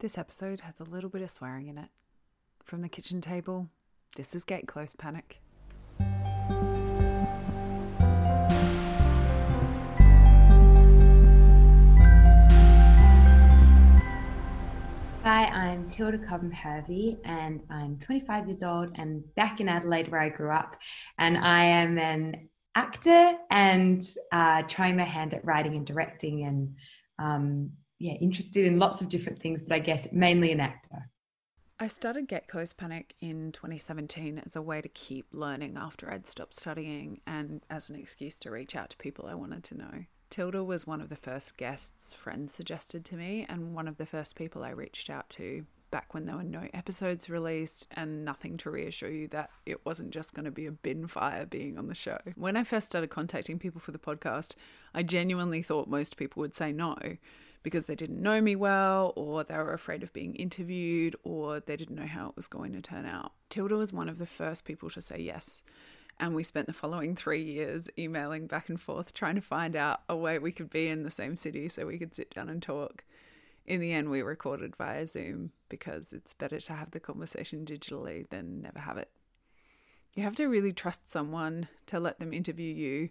This episode has a little bit of swearing in it. From the kitchen table, this is Gate Close Panic. Hi, I'm Tilda Cobham Hervey and I'm 25 years old and back in Adelaide where I grew up. And I am an actor and uh, trying my hand at writing and directing and um, yeah, interested in lots of different things, but I guess mainly an actor. I started Get Close Panic in 2017 as a way to keep learning after I'd stopped studying and as an excuse to reach out to people I wanted to know. Tilda was one of the first guests friends suggested to me, and one of the first people I reached out to back when there were no episodes released and nothing to reassure you that it wasn't just going to be a bin fire being on the show. When I first started contacting people for the podcast, I genuinely thought most people would say no because they didn't know me well, or they were afraid of being interviewed, or they didn't know how it was going to turn out. Tilda was one of the first people to say yes. And we spent the following three years emailing back and forth, trying to find out a way we could be in the same city so we could sit down and talk. In the end, we recorded via Zoom because it's better to have the conversation digitally than never have it. You have to really trust someone to let them interview you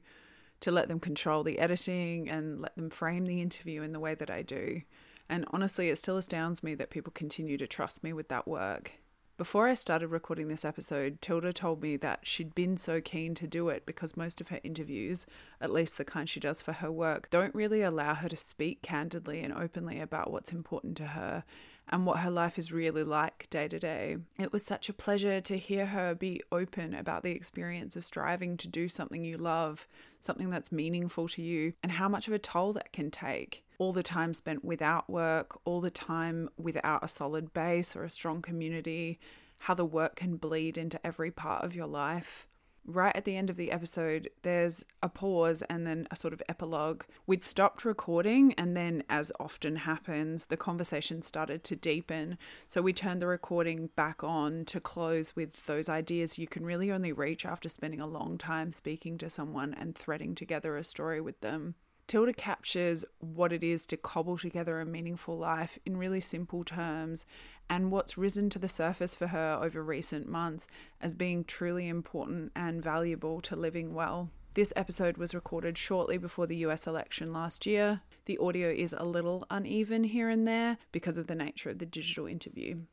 to let them control the editing and let them frame the interview in the way that I do. And honestly, it still astounds me that people continue to trust me with that work. Before I started recording this episode, Tilda told me that she'd been so keen to do it because most of her interviews, at least the kind she does for her work, don't really allow her to speak candidly and openly about what's important to her and what her life is really like day to day. It was such a pleasure to hear her be open about the experience of striving to do something you love, something that's meaningful to you, and how much of a toll that can take. All the time spent without work, all the time without a solid base or a strong community, how the work can bleed into every part of your life right at the end of the episode, there's a pause and then a sort of epilogue. We'd stopped recording, and then, as often happens, the conversation started to deepen. So we turned the recording back on to close with those ideas you can really only reach after spending a long time speaking to someone and threading together a story with them. Tilda captures what it is to cobble together a meaningful life in really simple terms and what's risen to the surface for her over recent months as being truly important and valuable to living well. This episode was recorded shortly before the US election last year. The audio is a little uneven here and there because of the nature of the digital interview.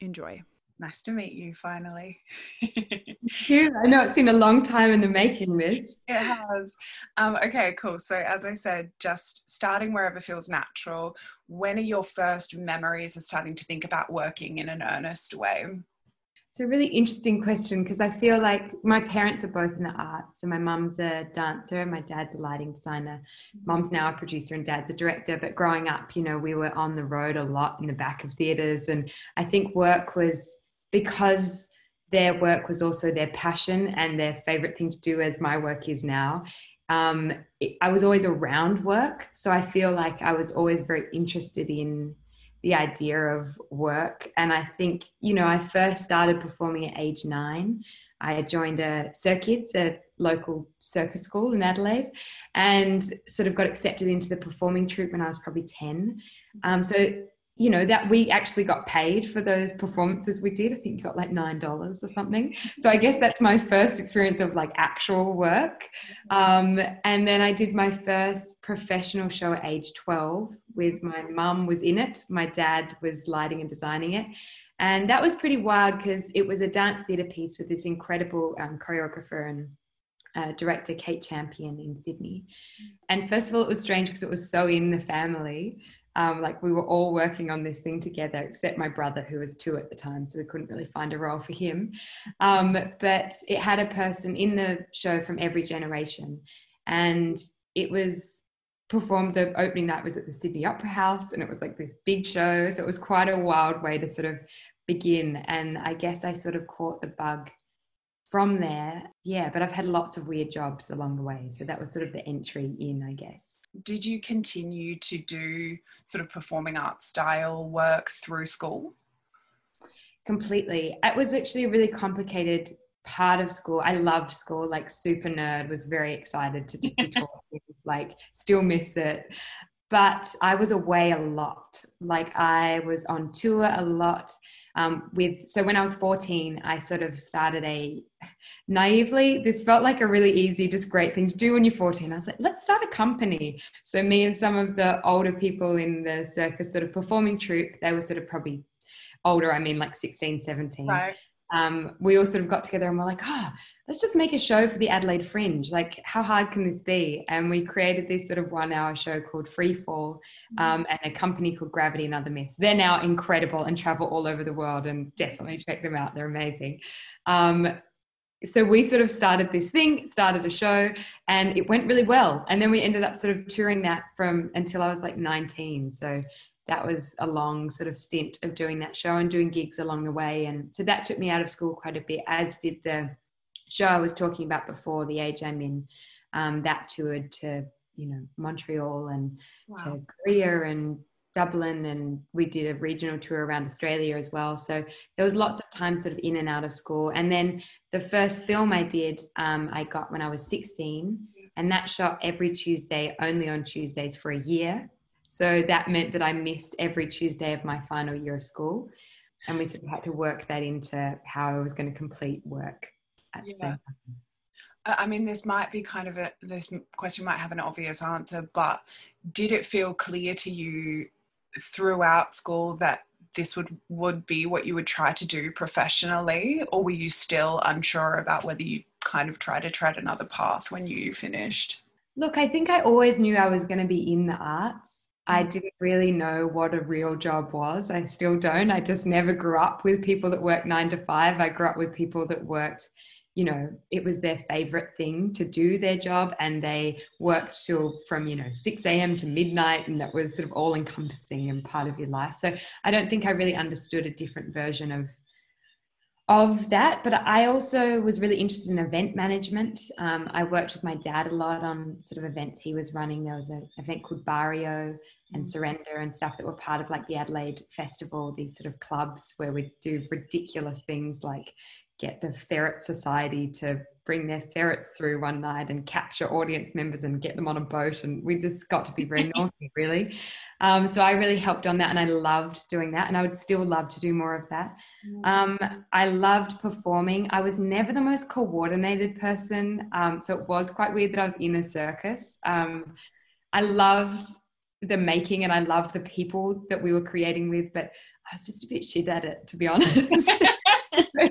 Enjoy nice to meet you finally. I know it's been a long time in the making this. It has. Um, okay, cool. So, as I said, just starting wherever feels natural, when are your first memories of starting to think about working in an earnest way? It's a really interesting question because I feel like my parents are both in the arts. So my mum's a dancer, my dad's a lighting designer. Mum's now a producer and dad's a director. But growing up, you know, we were on the road a lot in the back of theatres. And I think work was because their work was also their passion and their favorite thing to do as my work is now um, it, i was always around work. So i feel like i was always very interested in the idea of work. And i think you know i first started performing at age nine. I joined a circuits a local circus school in adelaide and sort of got accepted into the performing troupe when i was probably 10 um, so you know that we actually got paid for those performances we did. I think you got like nine dollars or something. So i guess that's my first experience of like actual work. Um, and then i did my first professional show at age 12 with my mum was in it. My dad was lighting and designing it. And that was pretty wild because it was a dance theatre piece with this incredible um, choreographer and uh, director Kate Champion in Sydney. And first of all, it was strange because it was so in the family. Um, like we were all working on this thing together, except my brother, who was two at the time, so we couldn't really find a role for him. Um, but it had a person in the show from every generation, and it was performed. The opening night was at the Sydney Opera House, and it was like this big show. So it was quite a wild way to sort of begin. And I guess I sort of caught the bug from there. Yeah, but I've had lots of weird jobs along the way, so that was sort of the entry in, I guess did you continue to do sort of performing arts style work through school? Completely. It was actually a really complicated part of school. I loved school, like super nerd, was very excited to just be taught things, like still miss it. but I was away a lot. Like I was on tour a lot. Um, with so when I was 14, I sort of started a naively. This felt like a really easy, just great thing to do when you're 14. I was like, let's start a company. So me and some of the older people in the circus sort of performing troupe, they were sort of probably older. I mean, like 16, 17. Right um, we all sort of got together and we're like, oh, let's just make a show for the Adelaide Fringe. Like, how hard can this be? And we created this sort of one hour show called Free Fall mm-hmm. um, and a company called Gravity and Other Myths. They're now incredible and travel all over the world and definitely check them out. They're amazing. Um, so we sort of started this thing, started a show, and it went really well. And then we ended up sort of touring that from until I was like 19. So that was a long sort of stint of doing that show and doing gigs along the way. And so that took me out of school quite a bit, as did the show I was talking about before, the age I'm in. Um, that toured to, you know, Montreal and wow. to Korea and Dublin, and we did a regional tour around Australia as well. So there was lots of time sort of in and out of school. And then the first film I did, um, I got when I was 16, and that shot every Tuesday, only on Tuesdays for a year. So that meant that I missed every Tuesday of my final year of school. And we sort of had to work that into how I was going to complete work at yeah. the same time. I mean, this might be kind of a, this question might have an obvious answer, but did it feel clear to you throughout school that this would, would be what you would try to do professionally? Or were you still unsure about whether you kind of try to tread another path when you finished? Look, I think I always knew I was going to be in the arts. I mm. didn't really know what a real job was. I still don't. I just never grew up with people that worked nine to five. I grew up with people that worked, you know, it was their favorite thing to do their job and they worked till from, you know, 6 a.m. to midnight and that was sort of all encompassing and part of your life. So I don't think I really understood a different version of of that. But I also was really interested in event management. Um, I worked with my dad a lot on sort of events he was running. There was an event called Barrio and mm. Surrender and stuff that were part of like the Adelaide Festival, these sort of clubs where we do ridiculous things like get the Ferret Society to bring their ferrets through one night and capture audience members and get them on a boat. And we just got to be very naughty, really. Um, so I really helped on that and I loved doing that. And I would still love to do more of that. Mm. Um, I loved performing. I was never the most coordinated person. Um, so it was quite weird that I was in a circus. Um, I loved the making and I loved the people that we were creating with, but I was just a bit shit at it, to be honest.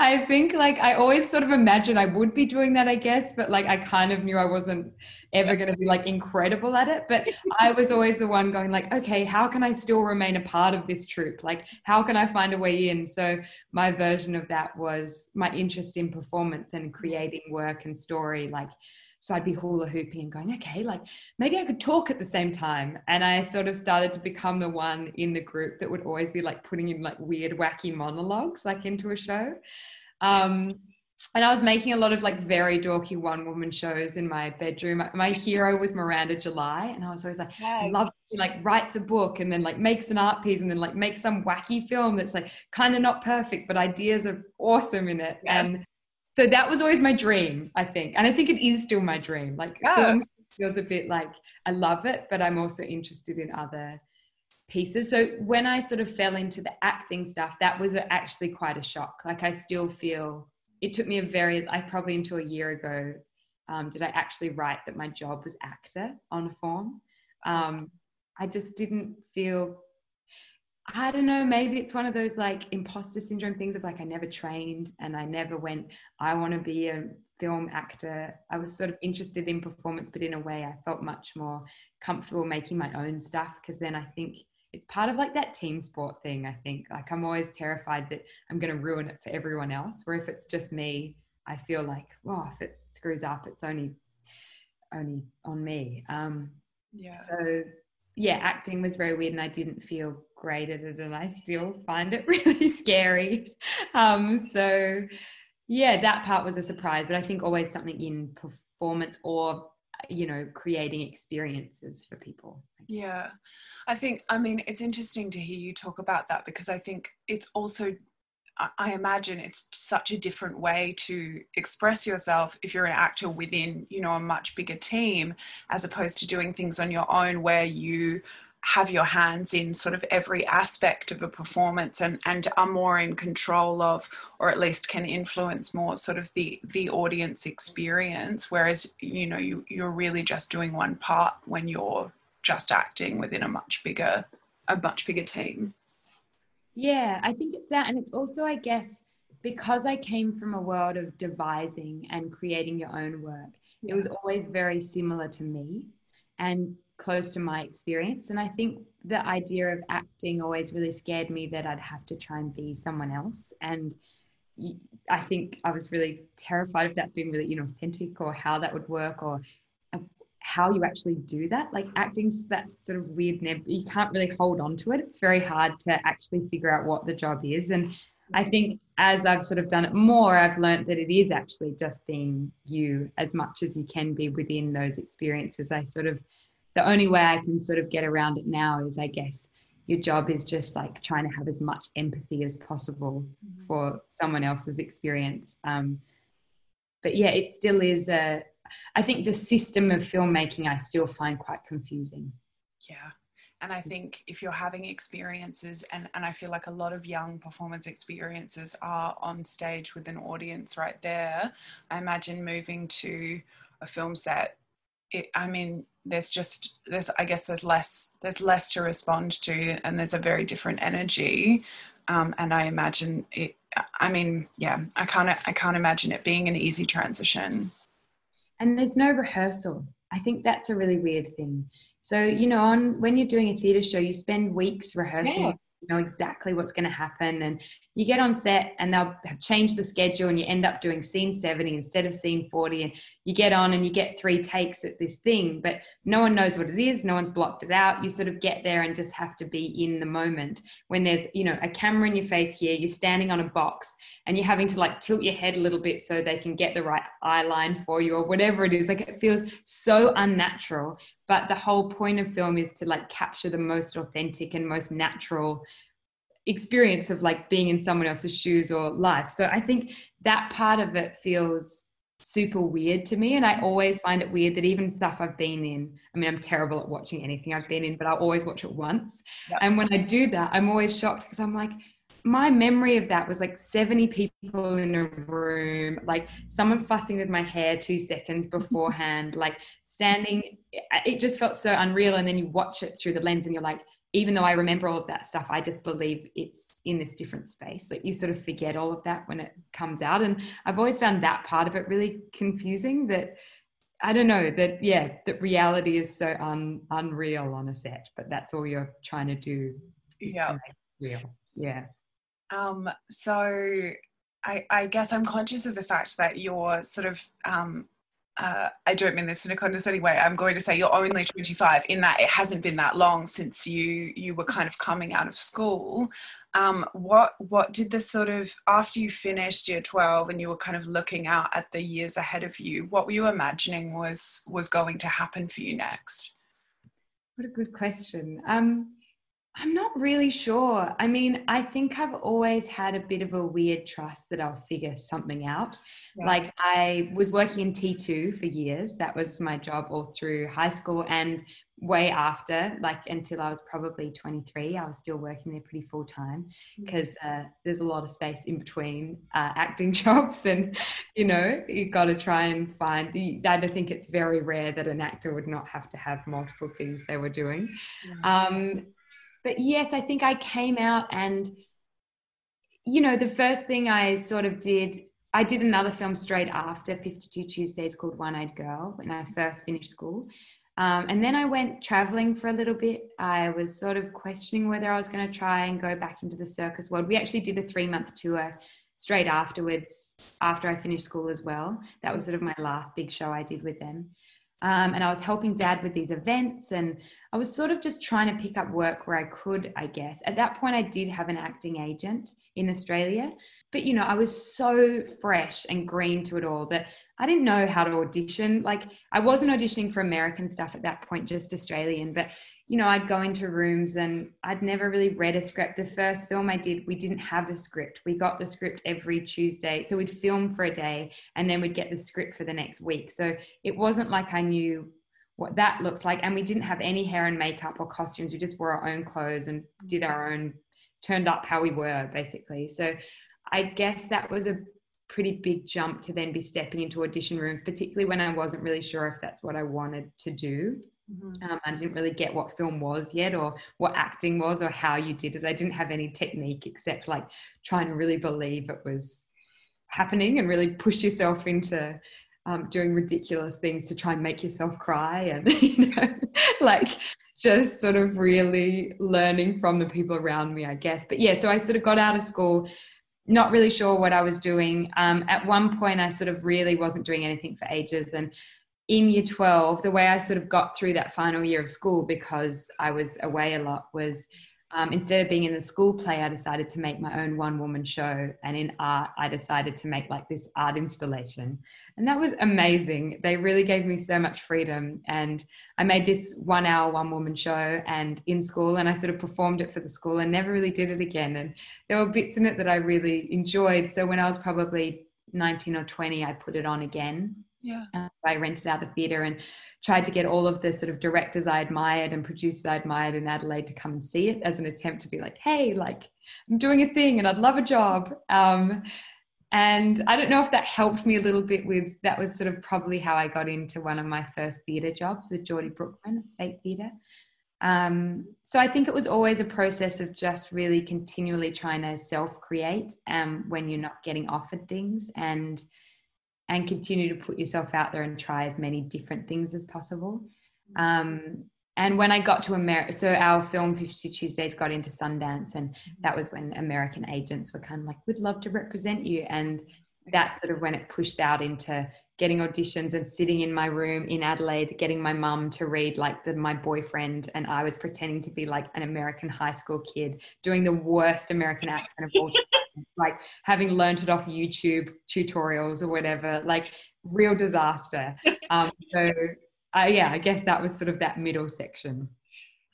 I think like I always sort of imagined I would be doing that, I guess, but like I kind of knew I wasn't ever going to be like incredible at it. But I was always the one going like, okay, how can I still remain a part of this troupe? Like, how can I find a way in? So my version of that was my interest in performance and creating work and story, like so I'd be hula hooping and going, okay, like maybe I could talk at the same time. And I sort of started to become the one in the group that would always be like putting in like weird, wacky monologues like into a show. Um, and I was making a lot of like very dorky one woman shows in my bedroom. My hero was Miranda July, and I was always like, yes. I love like writes a book and then like makes an art piece and then like makes some wacky film that's like kind of not perfect, but ideas are awesome in it. Yes. And so that was always my dream, I think. And I think it is still my dream. Like film feels a bit like I love it, but I'm also interested in other pieces. So when I sort of fell into the acting stuff, that was actually quite a shock. Like I still feel it took me a very, I probably until a year ago, um, did I actually write that my job was actor on a form. Um, I just didn't feel I don't know, maybe it's one of those like imposter syndrome things of like I never trained and I never went, I want to be a film actor. I was sort of interested in performance, but in a way I felt much more comfortable making my own stuff because then I think it's part of like that team sport thing. I think like I'm always terrified that I'm going to ruin it for everyone else. Where if it's just me, I feel like, well, if it screws up, it's only only on me. Um, yeah. So yeah, acting was very weird and I didn't feel great at it and I still find it really scary. Um, so yeah, that part was a surprise, but I think always something in performance or you know creating experiences for people yeah. I think i mean it's interesting to hear you talk about that because i think it's also I imagine it's such a different way to express yourself if you're an actor within, you know, a much bigger team, as opposed to doing things on your own where you have your hands in sort of every aspect of a performance and, and are more in control of or at least can influence more sort of the the audience experience. Whereas you know you, you're really just doing one part when you're just acting within a much bigger a much bigger team yeah i think it's that and it's also i guess because i came from a world of devising and creating your own work yeah. it was always very similar to me and close to my experience. And I think the idea of acting always really scared me that I'd have to try and be someone else. And I think I was really terrified of that being really inauthentic or how that would work or how you actually do that. Like acting's that sort of weird, you can't really hold on to it. It's very hard to actually figure out what the job is. And I think as I've sort of done it more, I've learned that it is actually just being you as much as you can be within those experiences. I sort of the only way I can sort of get around it now is, I guess, your job is just like trying to have as much empathy as possible mm-hmm. for someone else's experience. Um, but yeah, it still is a. I think the system of filmmaking I still find quite confusing. Yeah. And I think if you're having experiences, and, and I feel like a lot of young performance experiences are on stage with an audience right there, I imagine moving to a film set it, I mean, there's just there's I guess there's less there's less to respond to, and there's a very different energy. Um, and I imagine it. I mean, yeah, I can't I can't imagine it being an easy transition. And there's no rehearsal. I think that's a really weird thing. So you know, on when you're doing a theatre show, you spend weeks rehearsing. Yeah you know exactly what's going to happen and you get on set and they'll have changed the schedule and you end up doing scene 70 instead of scene 40 and you get on and you get three takes at this thing but no one knows what it is no one's blocked it out. You sort of get there and just have to be in the moment. When there's you know a camera in your face here you're standing on a box and you're having to like tilt your head a little bit so they can get the right eye line for you or whatever it is. Like it feels so unnatural. But the whole point of film is to like capture the most authentic and most natural experience of like being in someone else's shoes or life. So i think that part of it feels super weird to me and i always find it weird that even stuff i've been in i mean i'm terrible at watching anything i've been in but i'll always watch it once yep. and when i do that i'm always shocked because i'm like my memory of that was like 70 people in a room, like someone fussing with my hair two seconds beforehand, like standing. It just felt so unreal. And then you watch it through the lens and you're like, even though I remember all of that stuff, I just believe it's in this different space. Like you sort of forget all of that when it comes out. And I've always found that part of it really confusing that I don't know that, yeah, that reality is so un, unreal on a set, but that's all you're trying to do. Yeah. real. Yeah. Um, so I, I, guess I'm conscious of the fact that you're sort of, um, uh, I don't mean this in a condescending way. I'm going to say you're only 25 in that it hasn't been that long since you you were kind of coming out of school. Um, what what did the sort of after you finished year 12 and you were kind of looking out at the years ahead of you? What were you imagining was was going to happen for you next? What a good question. Um, I'm not really sure. I mean, I think I've always had a bit of a weird trust that I'll figure something out. Yeah. Like, I was working in T2 for years. That was my job all through high school and way after, like until I was probably 23. I was still working there pretty full time because mm. uh, there's a lot of space in between uh, acting jobs. And, you know, you've got to try and find, I think it's very rare that an actor would not have to have multiple things they were doing. Um, but yes, I think I came out and, you know, the first thing I sort of did, I did another film straight after 52 Tuesdays called One Eyed Girl when I first finished school. Um, and then I went traveling for a little bit. I was sort of questioning whether I was going to try and go back into the circus world. We actually did a three month tour straight afterwards, after I finished school as well. That was sort of my last big show I did with them. Um, and I was helping dad with these events, and I was sort of just trying to pick up work where I could, I guess. At that point, I did have an acting agent in Australia, but you know, I was so fresh and green to it all that I didn't know how to audition. Like, I wasn't auditioning for American stuff at that point, just Australian, but you know, I'd go into rooms and I'd never really read a script. The first film I did, we didn't have a script. We got the script every Tuesday. So we'd film for a day and then we'd get the script for the next week. So it wasn't like I knew what that looked like. And we didn't have any hair and makeup or costumes. We just wore our own clothes and did our own, turned up how we were basically. So I guess that was a pretty big jump to then be stepping into audition rooms, particularly when I wasn't really sure if that's what I wanted to do. Mm-hmm. Um, I didn't really get what film was yet, or what acting was, or how you did it. I didn't have any technique except like trying to really believe it was happening and really push yourself into um, doing ridiculous things to try and make yourself cry, and you know, like just sort of really learning from the people around me, I guess. But yeah, so I sort of got out of school not really sure what I was doing. Um, at one point, I sort of really wasn't doing anything for ages, and in year 12, the way I sort of got through that final year of school because I was away a lot was um, instead of being in the school play, I decided to make my own one woman show. And in art, I decided to make like this art installation. And that was amazing. They really gave me so much freedom. And I made this one hour, one woman show and in school, and I sort of performed it for the school and never really did it again. And there were bits in it that I really enjoyed. So when I was probably 19 or 20, I put it on again yeah. Uh, I rented out a theatre and tried to get all of the sort of directors I admired and producers I admired in Adelaide to come and see it as an attempt to be like, hey, like I'm doing a thing and I'd love a job. Um, and I don't know if that helped me a little bit with that was sort of probably how I got into one of my first theatre jobs with Geordie Brookman at State Theatre. Um, so I think it was always a process of just really continually trying to self create um, when you're not getting offered things and and continue to put yourself out there and try as many different things as possible. Um, and when I got to America, so our film 52 Tuesdays got into Sundance, and that was when American agents were kind of like, we'd love to represent you. And that's sort of when it pushed out into getting auditions and sitting in my room in Adelaide, getting my mum to read like the, my boyfriend, and I was pretending to be like an American high school kid, doing the worst American accent of all time, like having learned it off YouTube tutorials or whatever, like real disaster. Um, so, uh, yeah, I guess that was sort of that middle section.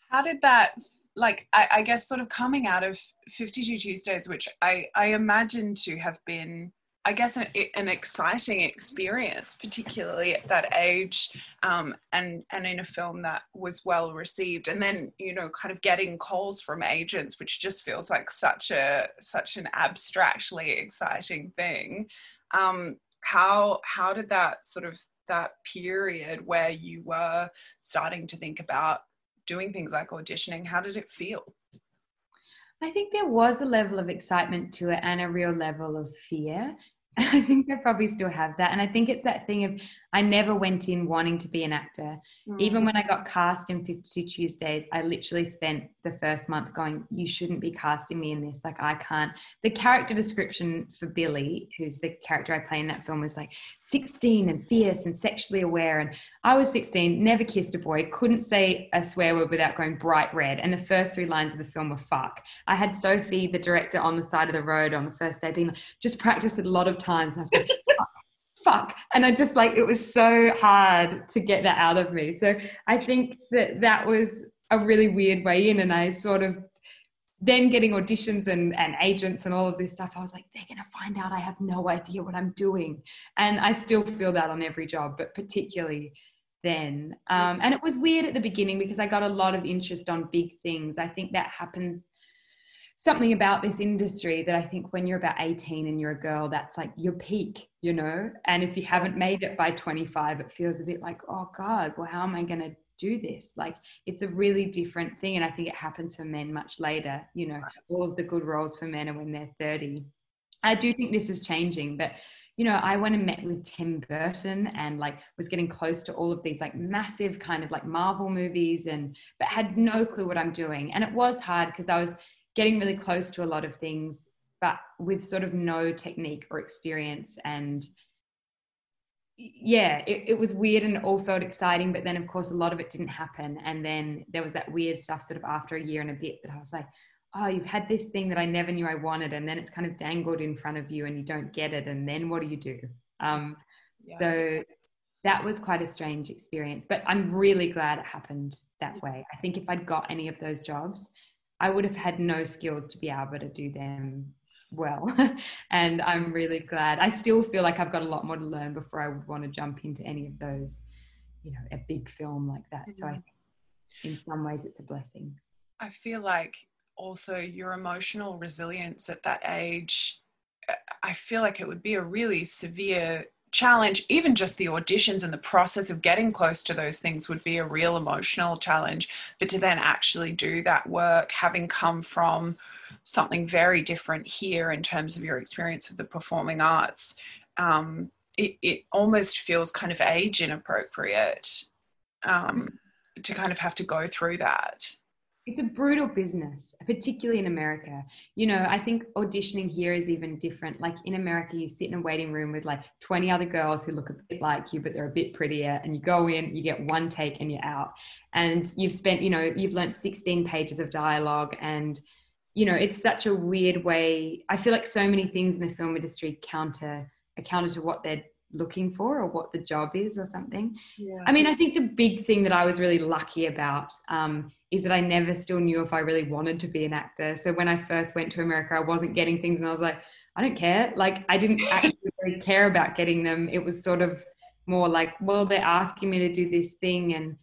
How did that like I, I, guess sort of coming out of 52 tuesdays which i i imagine to have been I guess an, an, exciting experience, particularly at that age, um, and and in a film that was well received. And then you know, kind of getting calls from agents, which just feels like such a such an abstractly exciting thing. Um, how how did that sort of that period where you were starting to think about doing things like auditioning? How did it feel? I think there was a level of excitement to it and a real level of fear. I think I probably still have that. And I think it's that thing of I never went in wanting to be an actor. Mm. Even when I got cast in 52 Tuesdays, I literally spent the first month going, You shouldn't be casting me in this. Like, I can't. The character description for Billy, who's the character I play in that film, was like 16 and fierce and sexually aware. And I was 16, never kissed a boy, couldn't say a swear word without going bright red. And the first three lines of the film were fuck. I had Sophie, the director, on the side of the road on the first day being like, Just practice it a lot of times. And I was like, fuck. And i just like it was so hard to get that out of me. So i think that that was a really weird way in and i sort of then getting auditions and, and agents and all of this stuff i was like they're going to find out i have no idea what i'm doing. And i still feel that on every job but particularly then. Um, and it was weird at the beginning because i got a lot of interest on big things. I think that happens something about this industry that I think when you're about 18 and you're a girl, that's like your peak, you know? And if you haven't made it by 25, it feels a bit like, oh God, well, how am I going to do this? Like it's a really different thing. And I think it happens for men much later, you know, all of the good roles for men are when they're 30. I do think this is changing, but you know, I went and met with Tim Burton and like was getting close to all of these like massive kind of like Marvel movies and but had no clue what I'm doing. And it was hard because I was getting really close to a lot of things, but with sort of no technique or experience. And yeah, it, it was weird and it all felt exciting. But then, of course, a lot of it didn't happen. And then there was that weird stuff sort of after a year and a bit that I was like, oh, you've had this thing that I never knew I wanted. And then it's kind of dangled in front of you and you don't get it. And then what do you do? Um, yeah. So that was quite a strange experience. But I'm really glad it happened that way. I think if I'd got any of those jobs, I would have had no skills to be able to do them well. and I'm really glad. I still feel like I've got a lot more to learn before I would want to jump into any of those, you know, a big film like that. Mm-hmm. So I mm-hmm. think in some ways it's a blessing. I feel like also your emotional resilience at that age, I feel like it would be a really severe challenge. Even just the auditions and the process of getting close to those things would be a real emotional challenge. But to then actually do that work, having come from something very different here in terms of your experience of the performing arts, um, it, it almost feels kind of age inappropriate um, to kind of have to go through that. It's a brutal business, particularly in America. You know, I think auditioning here is even different. Like in America, you sit in a waiting room with like 20 other girls who look a bit like you, but they're a bit prettier. And you go in, you get one take, and you're out. And you've spent, you know, you've learned 16 pages of dialogue and you know, it's such a weird way. I feel like so many things in the film industry counter counter to what they're looking for or what the job is or something. Yeah. I mean, I think the big thing that I was really lucky about um, is that I never still knew if I really wanted to be an actor. So when I first went to America, I wasn't getting things and I was like, I don't care. Like, I didn't actually really care about getting them. It was sort of more like, well, they're asking me to do this thing and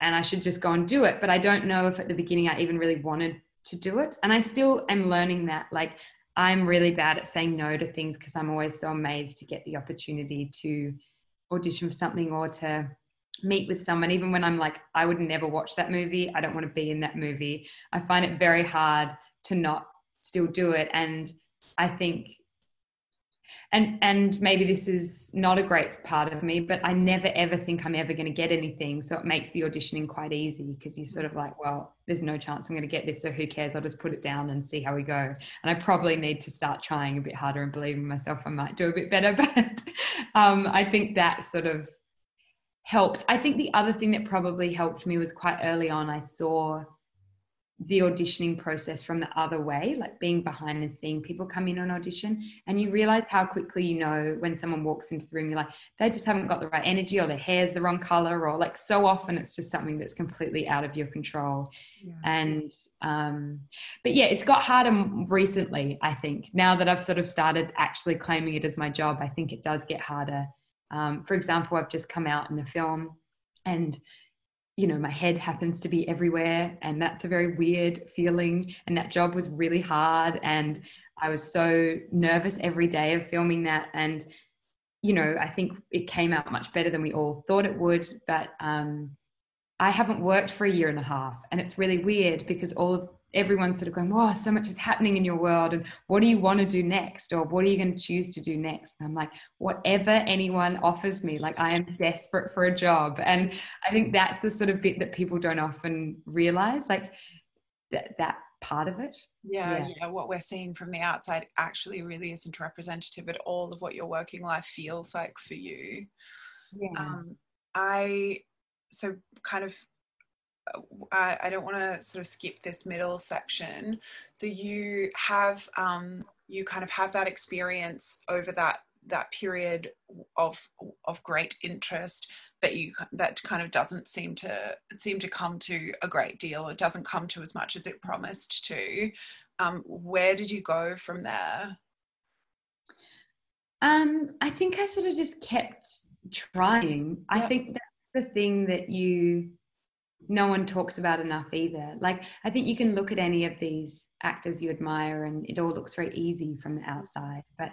and I should just go and do it. But I don't know if at the beginning I even really wanted to do it. And I still am learning that. Like, I'm really bad at saying no to things because I'm always so amazed to get the opportunity to audition for something or to meet with someone, even when I'm like, I would never watch that movie. I don't want to be in that movie. I find it very hard to not still do it. And I think and and maybe this is not a great part of me but i never ever think i'm ever going to get anything. So it makes the auditioning quite easy because you're sort of like well there's no chance i'm going to get this so who cares? I'll just put it down and see how we go. And i probably need to start trying a bit harder and believing myself i might do a bit better but um, i think that sort of helps. I think the other thing that probably helped me was quite early on i saw the auditioning process from the other way, like being behind and seeing people come in on audition. And you realize how quickly you know when someone walks into the room, you're like, they just haven't got the right energy or their hair's the wrong color, or like so often it's just something that's completely out of your control. Yeah. And, um, but yeah, it's got harder recently, I think. Now that I've sort of started actually claiming it as my job, I think it does get harder. Um, for example, I've just come out in a film and you know, my head happens to be everywhere. And that's a very weird feeling. And that job was really hard. And I was so nervous every day of filming that. And, you know, I think it came out much better than we all thought it would. But um, I haven't worked for a year and a half. And it's really weird because all of everyone's sort of going, wow, so much is happening in your world. And what do you want to do next? Or what are you going to choose to do next? And I'm like, whatever anyone offers me, like I am desperate for a job. And I think that's the sort of bit that people don't often realize, like that, that part of it. Yeah, yeah, yeah. What we're seeing from the outside actually really isn't representative at all of what your working life feels like for you. Yeah. Um, I, so kind of I, I don't want to sort of skip this middle section. So you have um, you kind of have that experience over that that period of of great interest that you that kind of doesn't seem to seem to come to a great deal. It doesn't come to as much as it promised to. Um, where did you go from there? Um, I think I sort of just kept trying. Yep. I think that's the thing that you no one talks about enough either. Like, I think you can look at any of these actors you admire and it all looks very easy from the outside. But,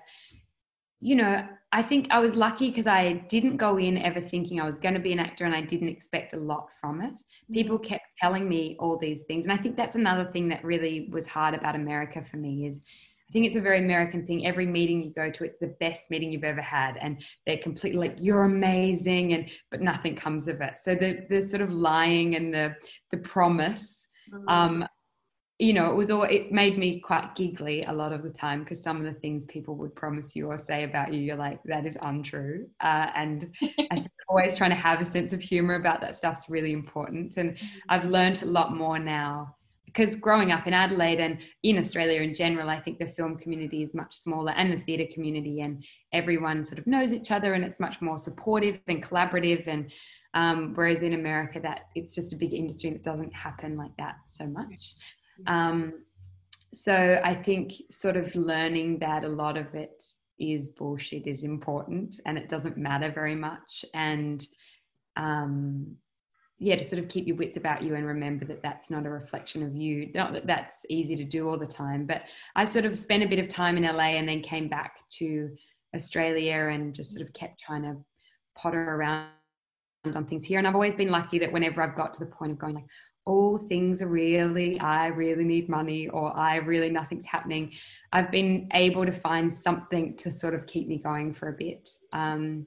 you know, I think I was lucky because I didn't go in ever thinking I was going to be an actor and I didn't expect a lot from it. People mm-hmm. kept telling me all these things. And I think that's another thing that really was hard about America for me is I think it's a very American thing. Every meeting you go to, it's the best meeting you've ever had, and they're completely like, "You're amazing," and but nothing comes of it. So the the sort of lying and the the promise, mm-hmm. um, you know, it was all it made me quite giggly a lot of the time because some of the things people would promise you or say about you, you're like, that is untrue. Uh, and I think always trying to have a sense of humor about that stuff's really important. And mm-hmm. I've learned a lot more now because growing up in Adelaide and in Australia in general, I think the film community is much smaller and the theatre community, and everyone sort of knows each other and it's much more supportive and collaborative. And um, whereas in America, that it's just a big industry that doesn't happen like that so much. Um, so I think sort of learning that a lot of it is bullshit is important and it doesn't matter very much and um, yeah to sort of keep your wits about you and remember that that's not a reflection of you not that that's easy to do all the time. But i sort of spent a bit of time in la and then came back to australia and just sort of kept trying to potter around on things here. And i've always been lucky that whenever i've got to the point of going like oh things are really i really need money or i really nothing's happening i've been able to find something to sort of keep me going for a bit. Um,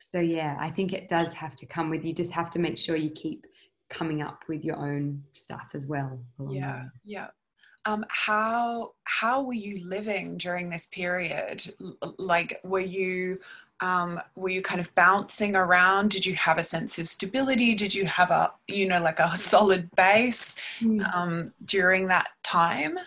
so yeah i think it does have to come with you just have to make sure you keep coming up with your own stuff as well yeah yeah. Um, how how were you living during this period? Like were you um, were you kind of bouncing around? Did you have a sense of stability? Did you have a you know like a solid base mm. um, during that time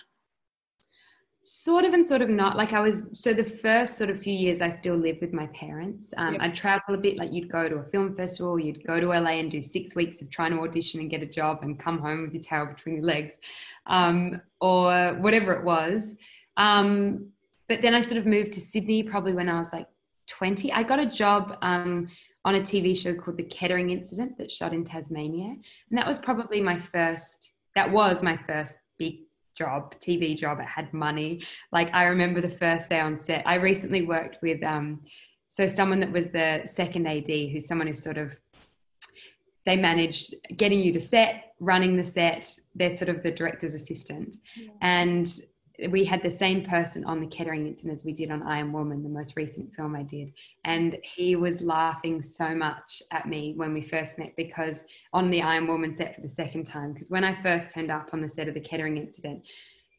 sort of and sort of not. Like i was so the first sort of few years i still lived with my parents. Um, yep. i'd travel a bit like you'd go to a film festival you'd go to la and do six weeks of trying to audition and get a job and come home with your tail between your legs um, or whatever it was. Um, but then i sort of moved to sydney probably when i was like 20 i got a job um, on a tv show called the kettering incident that shot in tasmania. And that was probably my first that was my first big job, TV job. It had money. Like I remember the first day on set. I recently worked with um, so someone that was the second AD, who's someone who sort of they managed getting you to set, running the set. They're sort of the director's assistant, yeah. and we had the same person on the Kettering incident as we did on I Am Woman, the most recent film I did. And he was laughing so much at me when we first met because on the I Am Woman set for the second time, because when I first turned up on the set of the Kettering incident,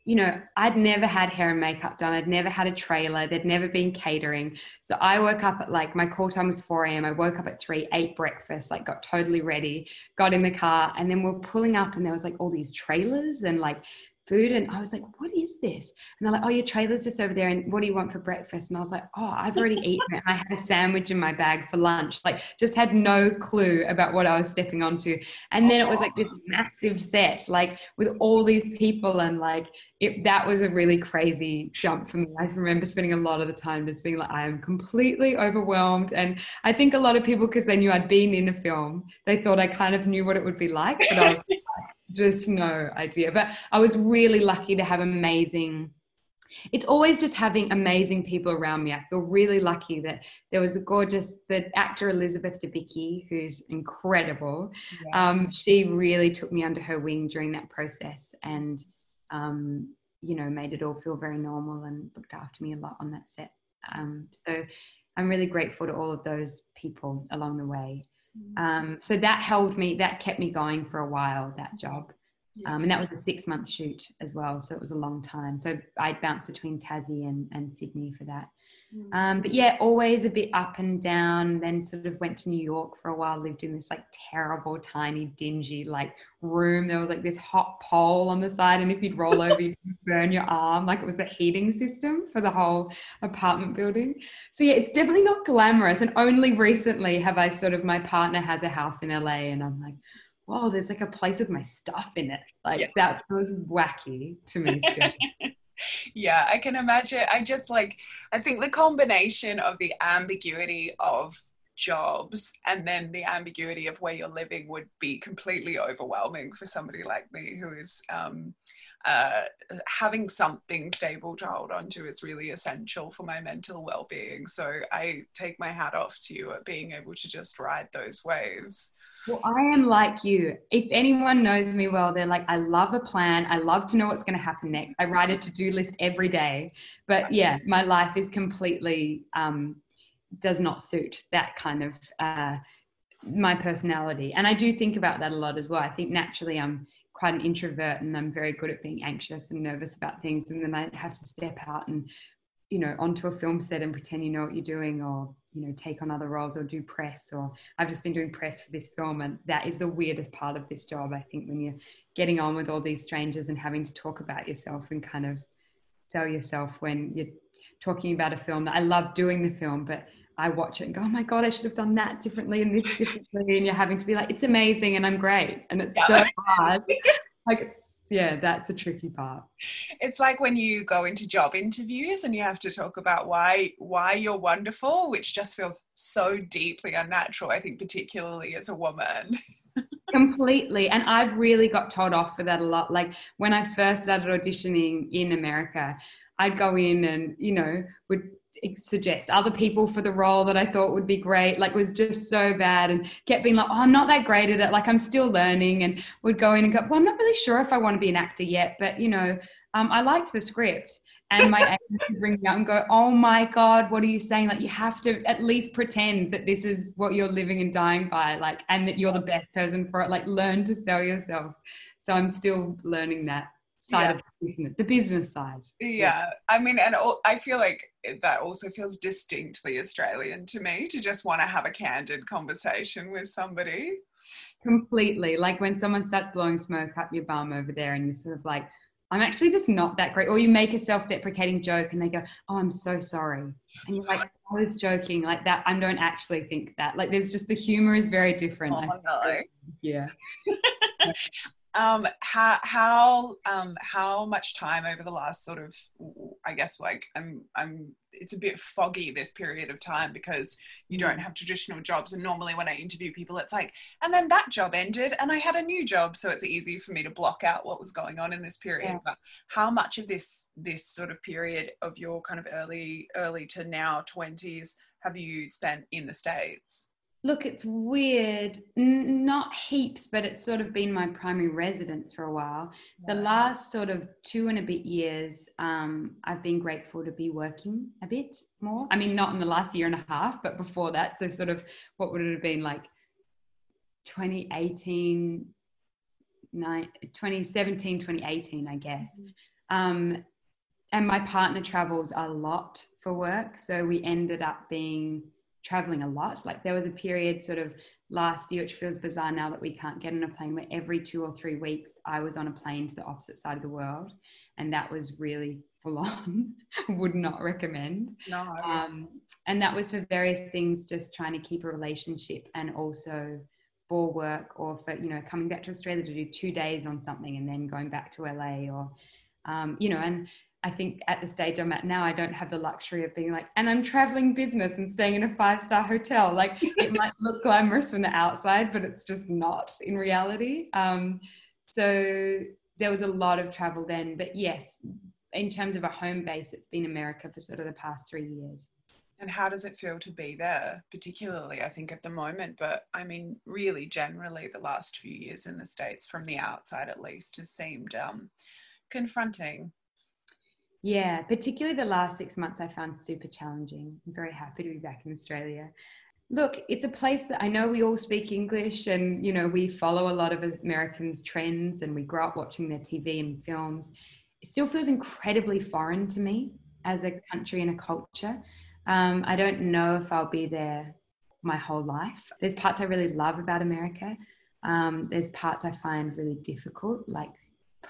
you know, I'd never had hair and makeup done. I'd never had a trailer. There'd never been catering. So I woke up at like my call time was 4 a.m. I woke up at 3, ate breakfast, like got totally ready, got in the car, and then we're pulling up and there was like all these trailers and like food and I was like, what is this? And they're like, oh, your trailer's just over there. And what do you want for breakfast? And I was like, oh, I've already eaten it. I had a sandwich in my bag for lunch. Like just had no clue about what I was stepping onto. And then it was like this massive set, like with all these people and like it, that was a really crazy jump for me. I remember spending a lot of the time just being like, I am completely overwhelmed. And I think a lot of people, because they knew I'd been in a film, they thought I kind of knew what it would be like. But I was just no idea. But I was really lucky to have amazing. It's always just having amazing people around me. I feel really lucky that there was a gorgeous the actor Elizabeth Debicki, who's incredible. Yeah. Um, she really took me under her wing during that process, and um, you know made it all feel very normal and looked after me a lot on that set. Um, so I'm really grateful to all of those people along the way. Mm. Um, so that held me, that kept me going for a while, that job. Um, and that was a six month shoot as well. So it was a long time. So I bounced between Tassie and, and Sydney for that. Mm. Um, but yeah, always a bit up and down. Then sort of went to New York for a while, lived in this like terrible, tiny, dingy like room. There was like this hot pole on the side, and if you'd roll over, you'd burn your arm. Like it was the heating system for the whole apartment building. So yeah, it's definitely not glamorous. And only recently have I sort of my partner has a house in LA, and I'm like, whoa, there's like a place with my stuff in it. Like yeah. that feels wacky to me still. yeah, I can imagine. I just like, I think the combination of the ambiguity of jobs and then the ambiguity of where you're living would be completely overwhelming for somebody like me who is um, uh, having something stable to hold on to is really essential for my mental well-being so i take my hat off to you at being able to just ride those waves well, I am like you. If anyone knows me well, they're like, I love a plan. I love to know what's going to happen next. I write a to do list every day. But yeah, my life is completely, um, does not suit that kind of uh, my personality. And I do think about that a lot as well. I think naturally I'm quite an introvert and I'm very good at being anxious and nervous about things. And then I have to step out and you know onto a film set and pretend you know what you're doing or you know take on other roles or do press or i've just been doing press for this film and that is the weirdest part of this job i think when you're getting on with all these strangers and having to talk about yourself and kind of sell yourself when you're talking about a film that i love doing the film but i watch it and go oh my god i should have done that differently and this differently and you're having to be like it's amazing and i'm great and it's yeah. so hard like it's yeah that's the tricky part. It's like when you go into job interviews and you have to talk about why why you're wonderful which just feels so deeply unnatural i think particularly as a woman. Completely. And i've really got told off for that a lot. Like when i first started auditioning in america i'd go in and you know would suggest other people for the role that I thought would be great, like was just so bad and kept being like, oh, I'm not that great at it. Like I'm still learning and would go in and go, well, I'm not really sure if I want to be an actor yet, but you know, um, I liked the script. And my agent would bring me out and go, oh my God, what are you saying? Like you have to at least pretend that this is what you're living and dying by, like, and that you're the best person for it. Like learn to sell yourself. So I'm still learning that side yeah. of the business, the business side. Yeah. yeah. I mean, and I feel like that also feels distinctly Australian to me to just want to have a candid conversation with somebody. Completely. Like when someone starts blowing smoke up your bum over there and you're sort of like, I'm actually just not that great. Or you make a self deprecating joke and they go, Oh, I'm so sorry. And you're like, I was joking like that. I don't actually think that. Like there's just the humor is very different. Oh, no. Yeah. um how how um how much time over the last sort of i guess like i'm i'm it's a bit foggy this period of time because you don't mm. have traditional jobs and normally when i interview people it's like and then that job ended and i had a new job so it's easy for me to block out what was going on in this period yeah. but how much of this this sort of period of your kind of early early to now 20s have you spent in the states Look, it's weird. N- not heaps, but it's sort of been my primary residence for a while. The last sort of two and a bit years, um, I've been grateful to be working a bit more. I mean, not in the last year and a half, but before that. So, sort of, what would it have been like 2018, 2017, 2018, I guess. Mm-hmm. Um, and my partner travels a lot for work. So, we ended up being traveling a lot. Like there was a period sort of last year, which feels bizarre now that we can't get on a plane, where every two or three weeks I was on a plane to the opposite side of the world. And that was really full on. Would not recommend. No. Um, and that was for various things, just trying to keep a relationship and also for work or for, you know, coming back to Australia to do two days on something and then going back to LA or, um, you know, and I think at the stage I'm at now, I don't have the luxury of being like, and I'm traveling business and staying in a five star hotel. Like it might look glamorous from the outside, but it's just not in reality. Um, so there was a lot of travel then. But yes, in terms of a home base, it's been America for sort of the past three years. And how does it feel to be there, particularly, I think, at the moment? But I mean, really, generally, the last few years in the States, from the outside at least, has seemed um, confronting yeah, particularly the last six months I found super challenging. I'm very happy to be back in Australia. Look, it's a place that I know we all speak English and, you know, we follow a lot of Americans' trends and we grow up watching their TV and films. It still feels incredibly foreign to me as a country and a culture. Um, I don't know if I'll be there my whole life. There's parts I really love about America. Um, there's parts I find really difficult, like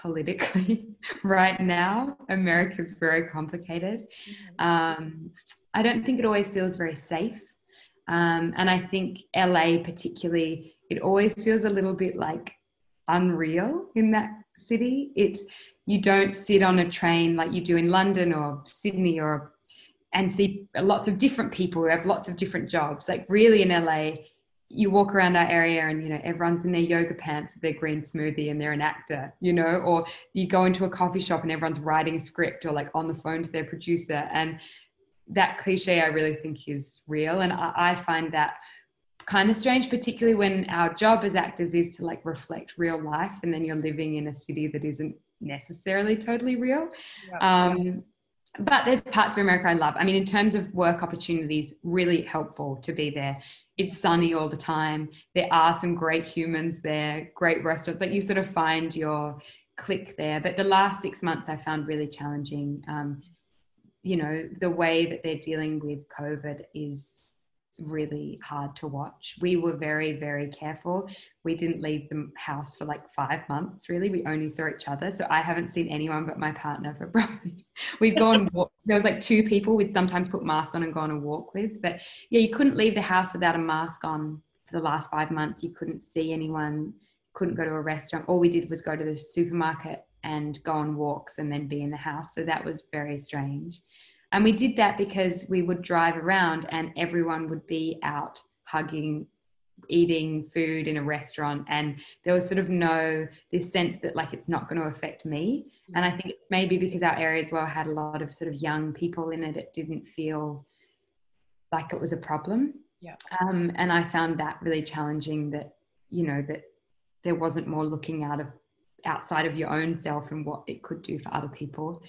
politically right now. America's very complicated. Mm-hmm. Um, I don't think it always feels very safe. Um, and I think LA, particularly, it always feels a little bit like unreal in that city. It you don't sit on a train like you do in London or Sydney or and see lots of different people who have lots of different jobs. Like really in LA, you walk around our area and you know everyone's in their yoga pants with their green smoothie and they're an actor you know or you go into a coffee shop and everyone's writing a script or like on the phone to their producer and that cliche i really think is real and i, I find that kind of strange particularly when our job as actors is to like reflect real life and then you're living in a city that isn't necessarily totally real yeah. um, but there's parts of America I love. I mean, in terms of work opportunities, really helpful to be there it's sunny all the time. There are some great humans there, great restaurants. Like you sort of find your click there. But the last six months I found really challenging. Um, you know, the way that they're dealing with COVID is really hard to watch. We were very, very careful. We didn't leave the house for like five months, really. We only saw each other. So I haven't seen anyone but my partner for probably, we'd gone, there was like two people we'd sometimes put masks on and go on a walk with. But yeah, you couldn't leave the house without a mask on for the last five months. You couldn't see anyone, couldn't go to a restaurant. All we did was go to the supermarket and go on walks and then be in the house. So that was very strange. And we did that because we would drive around and everyone would be out hugging, eating food in a restaurant. And there was sort of no, this sense that like it's not going to affect me. And I think maybe because our area as well had a lot of sort of young people in it, it didn't feel like it was a problem. Yeah. Um, and I found that really challenging that, you know, that there wasn't more looking out of outside of your own self and what it could do for other people.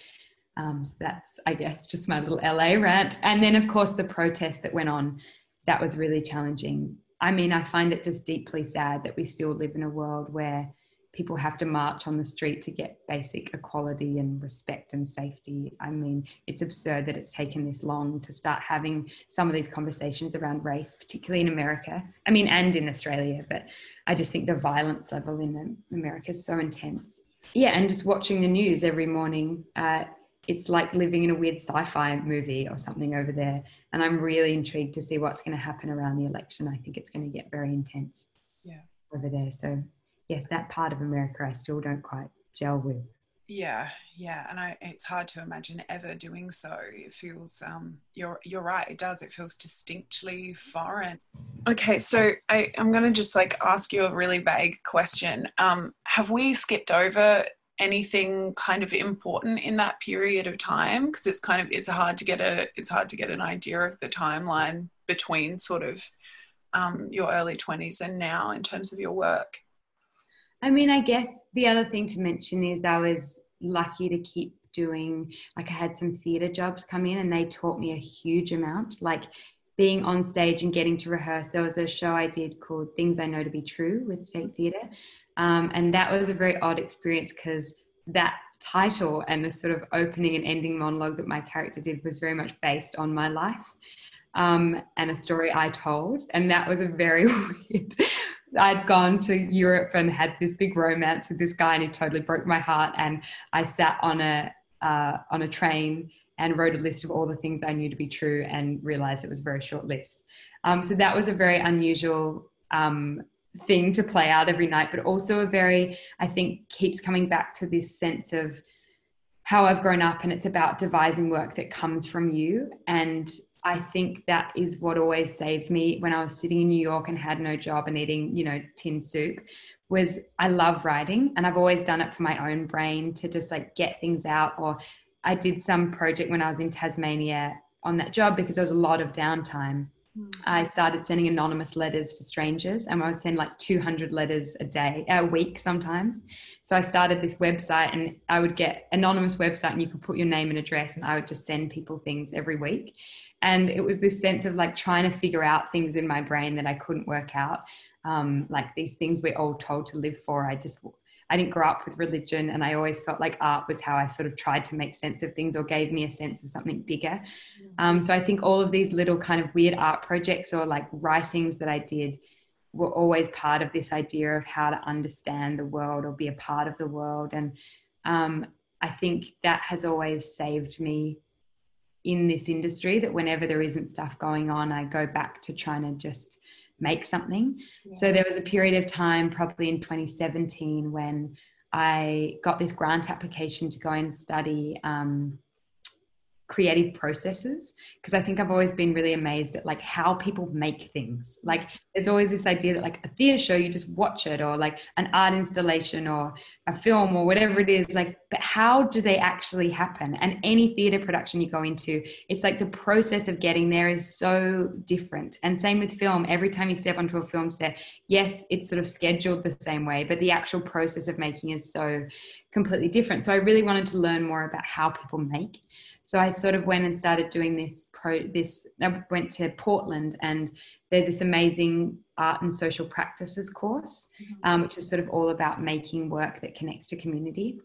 Um, so that's, I guess, just my little LA rant. And then, of course, the protest that went on, that was really challenging. I mean, I find it just deeply sad that we still live in a world where people have to march on the street to get basic equality and respect and safety. I mean, it's absurd that it's taken this long to start having some of these conversations around race, particularly in America. I mean, and in Australia, but I just think the violence level in America is so intense. Yeah, and just watching the news every morning, uh, it's like living in a weird sci-fi movie or something over there. And I'm really intrigued to see what's going to happen around the election. I think it's going to get very intense. Yeah. Over there. So yes, that part of America I still don't quite gel with. Yeah, yeah, and I, it's hard to imagine ever doing so. It feels, um, you're you're right. It does. It feels distinctly foreign. Okay, so I, I'm going to just like ask you a really vague question. Um, have we skipped over anything kind of important in that period of time because it's kind of it's hard to get a it's hard to get an idea of the timeline between sort of um, your early 20s and now in terms of your work. I mean i guess the other thing to mention is i was lucky to keep doing like i had some theatre jobs come in and they taught me a huge amount. Like being on stage and getting to rehearse there was a show i did called things i know to be true with state theatre um, and that was a very odd experience because that title and the sort of opening and ending monologue that my character did was very much based on my life um, and a story I told. And that was a very weird. I'd gone to Europe and had this big romance with this guy, and he totally broke my heart. And I sat on a uh, on a train and wrote a list of all the things I knew to be true, and realized it was a very short list. Um, so that was a very unusual um, thing to play out every night, but also a very, I think, keeps coming back to this sense of how I've grown up and it's about devising work that comes from you. And I think that is what always saved me when I was sitting in New York and had no job and eating, you know, tin soup was I love writing and I've always done it for my own brain to just like get things out or I did some project when I was in Tasmania on that job because there was a lot of downtime I started sending anonymous letters to strangers, and I would send like 200 letters a day, a week sometimes. So I started this website, and I would get anonymous website, and you could put your name and address, and I would just send people things every week. And it was this sense of like trying to figure out things in my brain that I couldn't work out, um, like these things we're all told to live for. I just I didn't grow up with religion, and I always felt like art was how I sort of tried to make sense of things or gave me a sense of something bigger. Um, so I think all of these little kind of weird art projects or like writings that I did were always part of this idea of how to understand the world or be a part of the world. And um, I think that has always saved me in this industry that whenever there isn't stuff going on, I go back to trying to just make something. Yeah. So there was a period of time, probably in 2017, when I got this grant application to go and study um, creative processes because I think I've always been really amazed at like how people make things. Like there's always this idea that like a theater show you just watch it or like an art installation or a film or whatever it is like but how do they actually happen? And any theater production you go into it's like the process of getting there is so different. And same with film every time you step onto a film set yes it's sort of scheduled the same way but the actual process of making is so completely different. So I really wanted to learn more about how people make. So I sort of went and started doing this pro this I went to Portland and there's this amazing art and social practices course, mm-hmm. um, which is sort of all about making work that connects to community.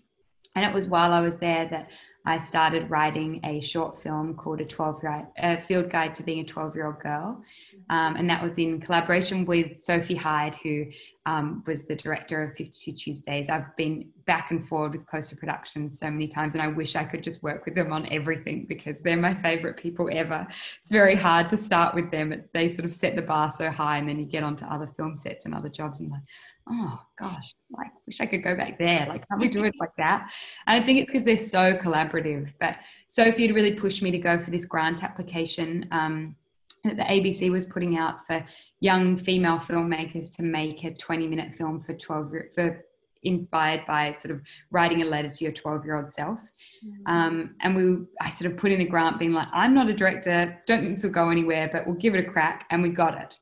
And it was while I was there that I started writing a short film called A 12 a Field Guide to Being a 12 Year Old Girl. Um, and that was in collaboration with Sophie Hyde, who um, was the director of 52 Tuesdays. I've been back and forward with Closer Productions so many times, and I wish I could just work with them on everything because they're my favorite people ever. It's very hard to start with them. They sort of set the bar so high, and then you get onto other film sets and other jobs, and like, oh gosh, like wish I could go back there. Like, can we do it like that? And I think it's because they're so collaborative. But Sophie had really pushed me to go for this grant application um, that the ABC was putting out for young female filmmakers to make a 20 minute film for 12 for inspired by sort of writing a letter to your 12 year old self. Mm-hmm. Um, and we, I sort of put in a grant being like, I'm not a director, don't think this will go anywhere, but we'll give it a crack. And we got it.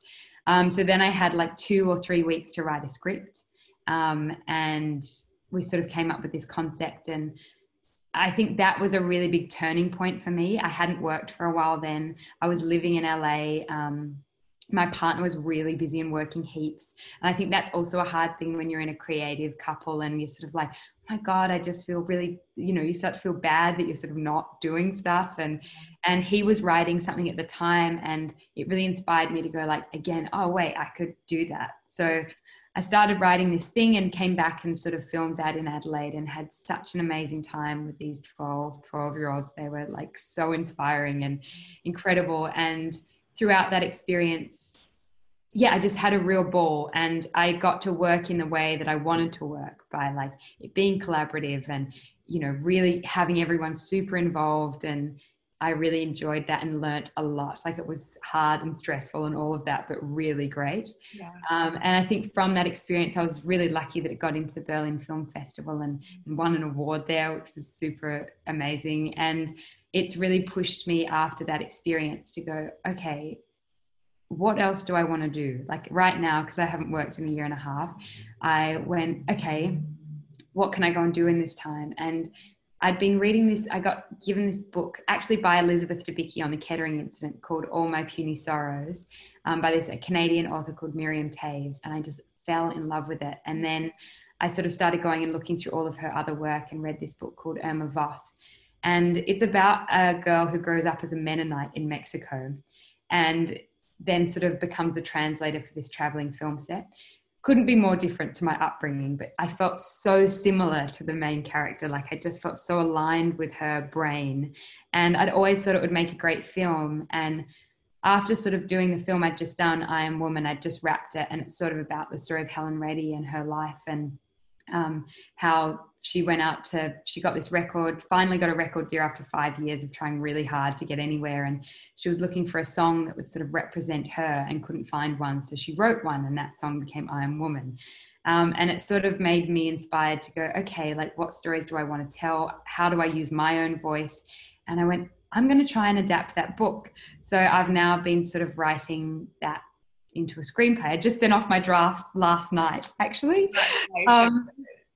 Um, so then I had like two or three weeks to write a script. Um, and we sort of came up with this concept. And I think that was a really big turning point for me. I hadn't worked for a while then. I was living in LA. Um, my partner was really busy and working heaps. And I think that's also a hard thing when you're in a creative couple and you're sort of like, oh my god i just feel really you know you start to feel bad that you're sort of not doing stuff. And and he was writing something at the time and it really inspired me to go like again oh wait i could do that. So i started writing this thing and came back and sort of filmed that in adelaide and had such an amazing time with these 12 12 year olds they were like so inspiring and incredible. And throughout that experience yeah, I just had a real ball and I got to work in the way that I wanted to work by like it being collaborative and, you know, really having everyone super involved. And I really enjoyed that and learnt a lot. Like it was hard and stressful and all of that, but really great. Yeah. Um, and I think from that experience, I was really lucky that it got into the Berlin Film Festival and, and won an award there, which was super amazing. And it's really pushed me after that experience to go, okay, what else do I want to do? Like right now, because I haven't worked in a year and a half, I went, okay, what can I go and do in this time? And I'd been reading this, I got given this book actually by Elizabeth Debicki on the Kettering incident called All My Puny Sorrows um, by this Canadian author called Miriam Toews. And I just fell in love with it. And then I sort of started going and looking through all of her other work and read this book called Irma Voth. And it's about a girl who grows up as a Mennonite in Mexico. And then sort of becomes the translator for this traveling film set. Couldn't be more different to my upbringing, but I felt so similar to the main character. Like I just felt so aligned with her brain. And I'd always thought it would make a great film. And after sort of doing the film I'd just done, I Am Woman, I'd just wrapped it. And it's sort of about the story of Helen Reddy and her life and um, how she went out to she got this record finally got a record deal after five years of trying really hard to get anywhere. And she was looking for a song that would sort of represent her and couldn't find one. So she wrote one and that song became i am woman. Um, and it sort of made me inspired to go okay like what stories do i want to tell? How do i use my own voice? And i went i'm going to try and adapt that book. So i've now been sort of writing that into a screenplay. I just sent off my draft last night actually. Um,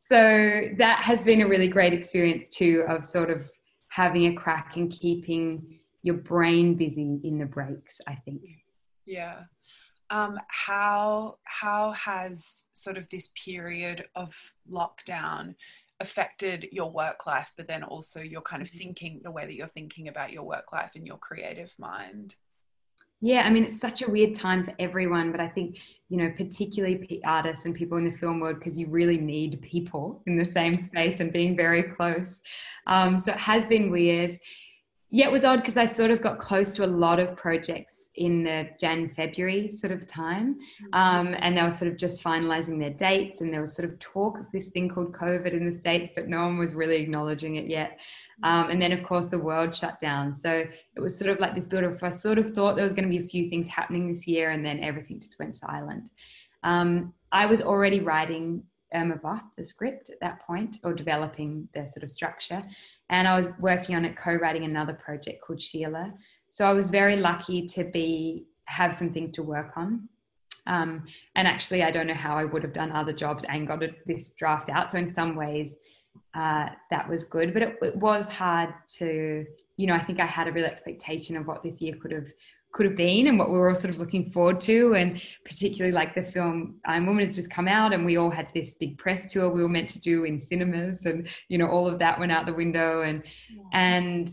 so that has been a really great experience too of sort of having a crack and keeping your brain busy in the breaks i think. Yeah. Um, how how has sort of this period of lockdown affected your work life but then also your kind of mm-hmm. thinking the way that you're thinking about your work life and your creative mind yeah, I mean, it's such a weird time for everyone, but I think, you know, particularly artists and people in the film world, because you really need people in the same space and being very close. Um, so it has been weird. Yeah, it was odd because I sort of got close to a lot of projects in the Jan, February sort of time. Mm-hmm. Um, and they were sort of just finalizing their dates, and there was sort of talk of this thing called COVID in the States, but no one was really acknowledging it yet. Um, and then, of course, the world shut down. So it was sort of like this build up. I sort of thought there was going to be a few things happening this year, and then everything just went silent. Um, I was already writing Irma Voth, the script at that point, or developing the sort of structure. And I was working on it, co-writing another project called Sheila. So I was very lucky to be have some things to work on. Um, and actually, I don't know how I would have done other jobs and got this draft out. So in some ways, uh, that was good. But it, it, was hard to, you know, I think I had a real expectation of what this year could have could have been and what we were all sort of looking forward to. And particularly like the film I Am Woman has just come out and we all had this big press tour we were meant to do in cinemas and, you know, all of that went out the window. And, yeah. and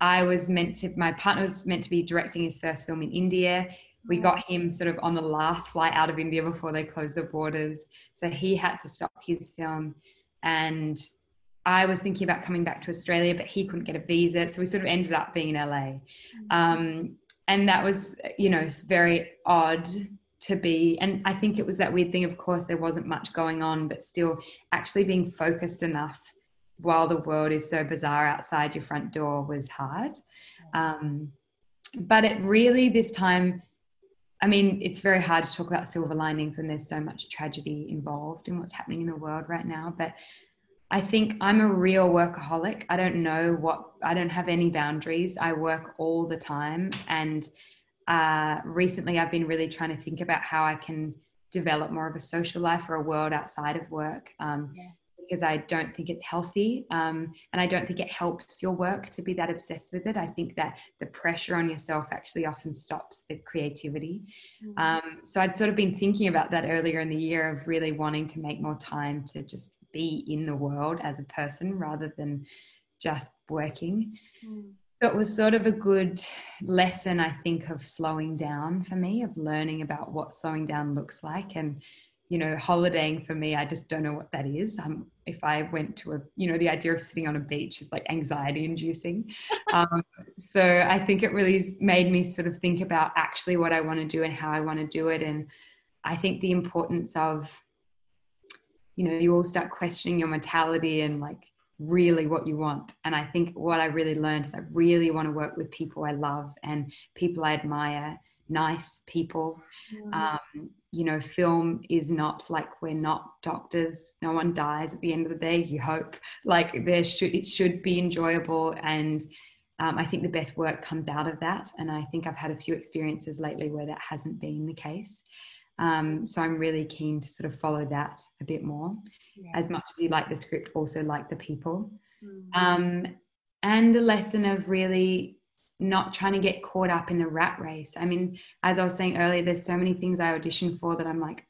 I was meant to, my partner was meant to be directing his first film in India. We got him sort of on the last flight out of India before they closed the borders. So he had to stop his film. And I was thinking about coming back to Australia, but he couldn't get a visa. So we sort of ended up being in LA. Um, and that was you know very odd to be and i think it was that weird thing of course there wasn't much going on but still actually being focused enough while the world is so bizarre outside your front door was hard. Um, but it really this time i mean it's very hard to talk about silver linings when there's so much tragedy involved in what's happening in the world right now but I think I'm a real workaholic. I don't know what, I don't have any boundaries. I work all the time. And uh, recently I've been really trying to think about how I can develop more of a social life or a world outside of work. Um, yeah because I don't think it's healthy. Um, and I don't think it helps your work to be that obsessed with it. I think that the pressure on yourself actually often stops the creativity. Mm-hmm. Um, so I'd sort of been thinking about that earlier in the year of really wanting to make more time to just be in the world as a person rather than just working. Mm. So it was sort of a good lesson, I think, of slowing down for me, of learning about what slowing down looks like and you know, holidaying for me, I just don't know what that is. Um, if I went to a, you know, the idea of sitting on a beach is like anxiety inducing. Um, so I think it really made me sort of think about actually what I want to do and how I want to do it. And I think the importance of, you know, you all start questioning your mentality and like really what you want. And I think what I really learned is I really want to work with people I love and people I admire, nice people. Mm. Um, you know, film is not like we're not doctors. No one dies at the end of the day. You hope like there should it should be enjoyable, and um, I think the best work comes out of that. And I think I've had a few experiences lately where that hasn't been the case. Um, so I'm really keen to sort of follow that a bit more. Yeah. As much as you like the script, also like the people. Mm-hmm. Um, and a lesson of really not trying to get caught up in the rat race. I mean, as I was saying earlier, there's so many things I audition for that I'm like,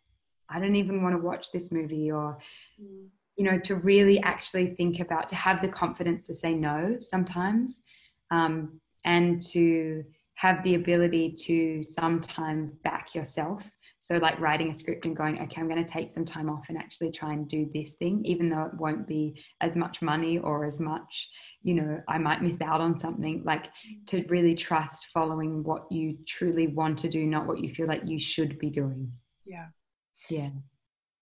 I don't even want to watch this movie or, mm. you know, to really actually think about, to have the confidence to say no sometimes um, and to have the ability to sometimes back yourself so, like writing a script and going, okay, I'm going to take some time off and actually try and do this thing, even though it won't be as much money or as much, you know, I might miss out on something. Like to really trust following what you truly want to do, not what you feel like you should be doing. Yeah. Yeah.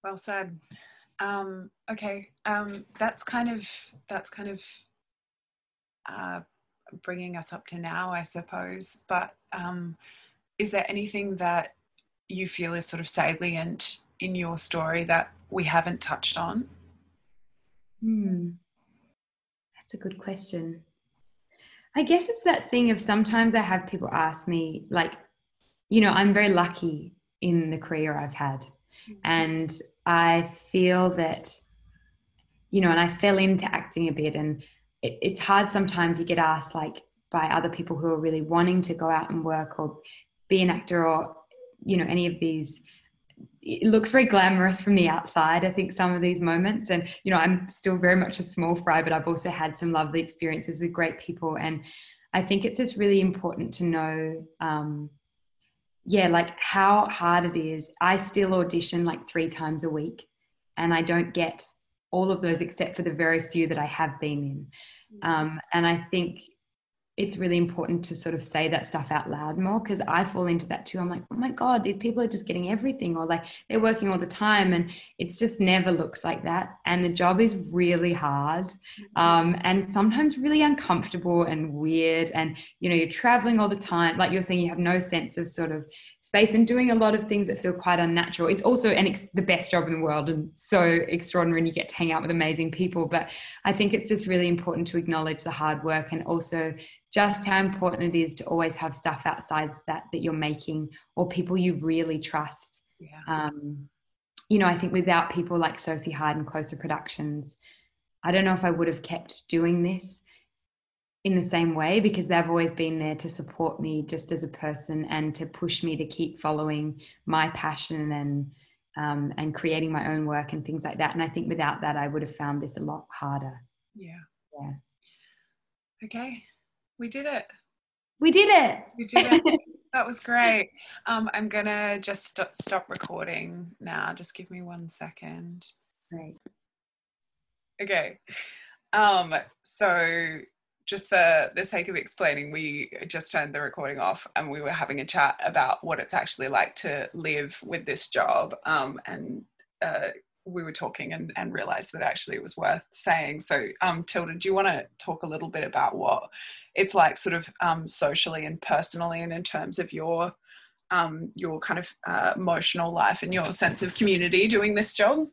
Well said. Um, okay. Um, that's kind of, that's kind of, uh, bringing us up to now, I suppose. But um, is there anything that you feel is sort of salient in your story that we haven't touched on? Hmm. That's a good question. I guess it's that thing of sometimes I have people ask me, like, you know, I'm very lucky in the career I've had. Mm-hmm. And I feel that, you know, and I fell into acting a bit. And it, it's hard sometimes you get asked, like, by other people who are really wanting to go out and work or be an actor or you know any of these it looks very glamorous from the outside i think some of these moments. And you know i'm still very much a small fry but i've also had some lovely experiences with great people. And i think it's just really important to know um, yeah like how hard it is. I still audition like three times a week and i don't get all of those except for the very few that i have been in. Mm. um, and i think it's really important to sort of say that stuff out loud more because I fall into that too. I'm like, oh my God, these people are just getting everything, or like they're working all the time. And it's just never looks like that. And the job is really hard mm-hmm. um, and sometimes really uncomfortable and weird. And, you know, you're traveling all the time. Like you're saying, you have no sense of sort of space and doing a lot of things that feel quite unnatural. It's also an ex- the best job in the world and so extraordinary, and you get to hang out with amazing people. But I think it's just really important to acknowledge the hard work and also just how important it is to always have stuff outside that that you're making or people you really trust. Yeah. Um, you know, I think without people like Sophie Hyde and Closer Productions, I don't know if I would have kept doing this. in the same way because they've always been there to support me just as a person and to push me to keep following my passion and um, and creating my own work and things like that. And I think without that, I would have found this a lot harder. Yeah. Yeah. Okay, we did it. We did it. We did it. that was great. Um, I'm gonna just st- stop recording now. Just give me one second. Great. Okay. Um, so just for the sake of explaining, we just turned the recording off and we were having a chat about what it's actually like to live with this job. Um, and uh, we were talking and, and realized that actually it was worth saying. So, um, Tilda, do you want to talk a little bit about what it's like, sort of um, socially and personally, and in terms of your um, your kind of uh, emotional life and your sense of community doing this job?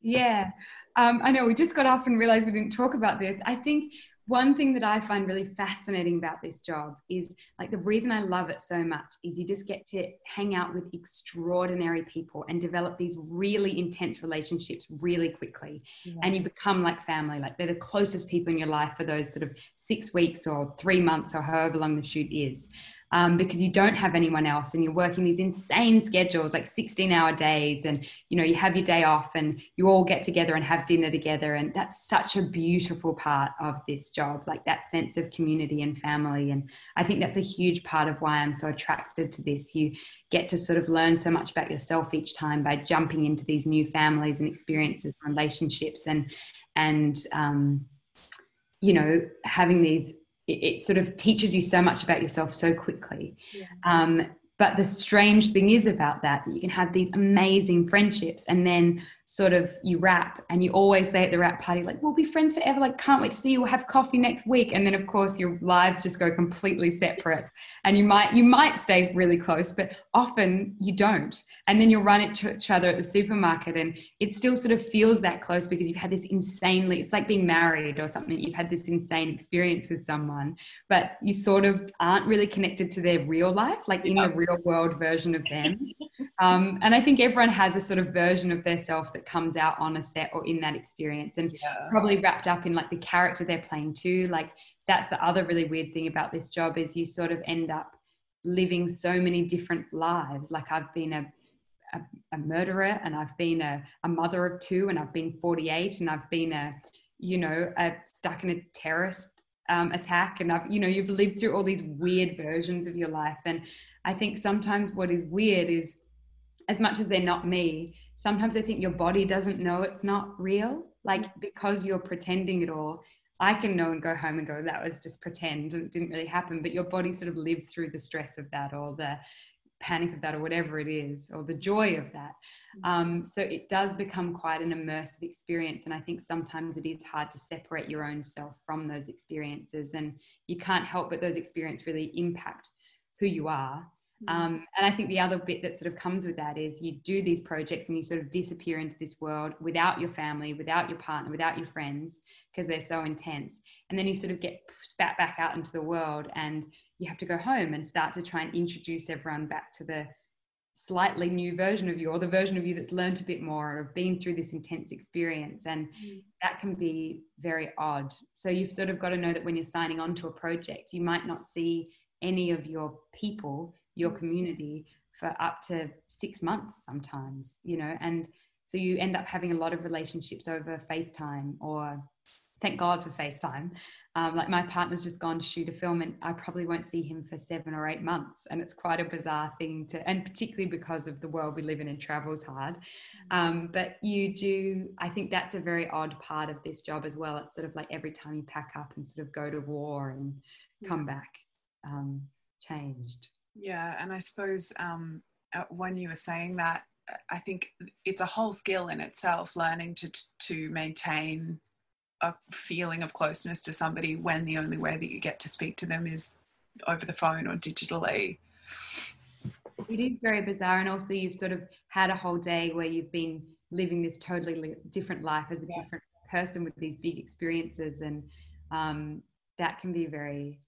Yeah, um, I know we just got off and realized we didn't talk about this. I think one thing that I find really fascinating about this job is like the reason I love it so much is you just get to hang out with extraordinary people and develop these really intense relationships really quickly. Yeah. And you become like family, like they're the closest people in your life for those sort of six weeks or three months or however long the shoot is um, because you don't have anyone else and you're working these insane schedules like 16 hour days and you know you have your day off and you all get together and have dinner together. And that's such a beautiful part of this job like that sense of community and family. And i think that's a huge part of why i'm so attracted to this. You get to sort of learn so much about yourself each time by jumping into these new families and experiences and relationships and and um, you know having these it, it, sort of teaches you so much about yourself so quickly. Yeah. Um, but the strange thing is about that that you can have these amazing friendships and then sort of you wrap and you always say at the wrap party like we'll be friends forever like can't wait to see you. We'll have coffee next week. And then of course your lives just go completely separate. And you might you might stay really close but often you don't. And then you'll run into each other at the supermarket and it still sort of feels that close because you've had this insanely it's like being married or something you've had this insane experience with someone but you sort of aren't really connected to their real life like in the real world version of them. Um, and i think everyone has a sort of version of their self that comes out on a set or in that experience and yeah. probably wrapped up in like the character they're playing too. Like that's the other really weird thing about this job is you sort of end up living so many different lives. Like i've been a a, a murderer and i've been a, a mother of two and i've been 48 and i've been a you know a, stuck in a terrorist um, attack. And I've you know you've lived through all these weird versions of your life. And I think sometimes what is weird is as much as they're not me sometimes I think your body doesn't know it's not real. Like mm. because you're pretending it all, I can know and go home and go, that was just pretend and it didn't really happen. But your body sort of lived through the stress of that or the panic of that or whatever it is, or the joy of that. Mm. Um, so it does become quite an immersive experience. And I think sometimes it is hard to separate your own self from those experiences. And you can't help but those experiences really impact who you are. Um, and I think the other bit that sort of comes with that is you do these projects and you sort of disappear into this world without your family, without your partner, without your friends, because they're so intense. And then you sort of get spat back out into the world and you have to go home and start to try and introduce everyone back to the slightly new version of you or the version of you that's learned a bit more or been through this intense experience and mm. that can be very odd so you've sort of got to know that when you're signing on to a project you might not see any of your people your community for up to six months sometimes, you know, and so you end up having a lot of relationships over FaceTime or thank God for FaceTime. Um, like my partner's just gone to shoot a film and I probably won't see him for seven or eight months. And it's quite a bizarre thing to, and particularly because of the world we live in and travel's hard. Um, but you do, I think that's a very odd part of this job as well. It's sort of like every time you pack up and sort of go to war and come back um, changed. Yeah, and I suppose um, uh, when you were saying that, I think it's a whole skill in itself, learning to to maintain a feeling of closeness to somebody when the only way that you get to speak to them is over the phone or digitally. It is very bizarre, and also you've sort of had a whole day where you've been living this totally different life as a yeah. different person with these big experiences, and um, that can be very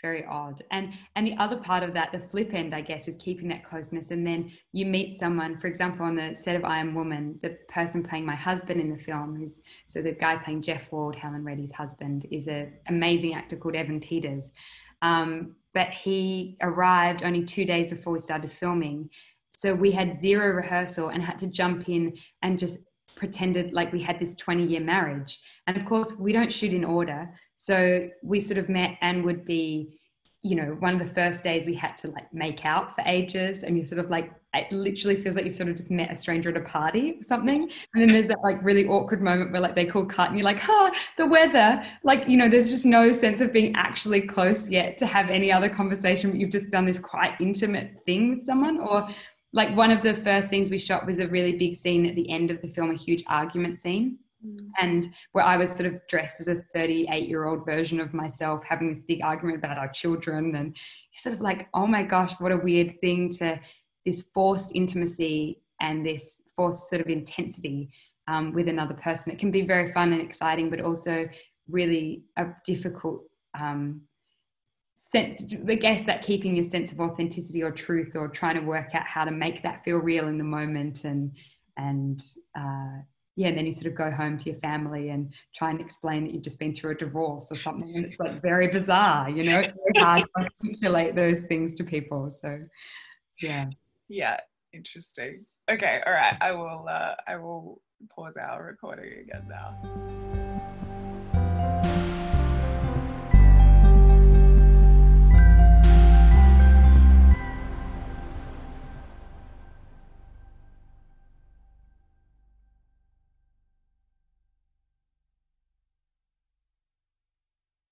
very odd. And and the other part of that the flip end i guess is keeping that closeness. And then you meet someone for example on the set of i am woman the person playing my husband in the film who's so the guy playing jeff wald helen reddy's husband is an amazing actor called evan peters. Um, but he arrived only two days before we started filming. So we had zero rehearsal and had to jump in and just pretended like we had this 20 year marriage. And of course, we don't shoot in order. So we sort of met and would be, you know, one of the first days we had to like make out for ages. And you sort of like, it literally feels like you've sort of just met a stranger at a party or something. And then there's that like really awkward moment where like they call cut and you're like, ah, the weather. Like, you know, there's just no sense of being actually close yet to have any other conversation, but you've just done this quite intimate thing with someone or like one of the first scenes we shot was a really big scene at the end of the film, a huge argument scene. Mm. And where I was sort of dressed as a 38 year old version of myself, having this big argument about our children. And sort of like, oh my gosh, what a weird thing to this forced intimacy and this forced sort of intensity um, with another person. It can be very fun and exciting, but also really a difficult um, sense i guess that keeping your sense of authenticity or truth or trying to work out how to make that feel real in the moment and and uh, yeah and then you sort of go home to your family and try and explain that you've just been through a divorce or something. And it's like very bizarre you know? It's very hard to articulate those things to people so yeah. Yeah interesting. Okay all right i will uh, i will pause our recording again now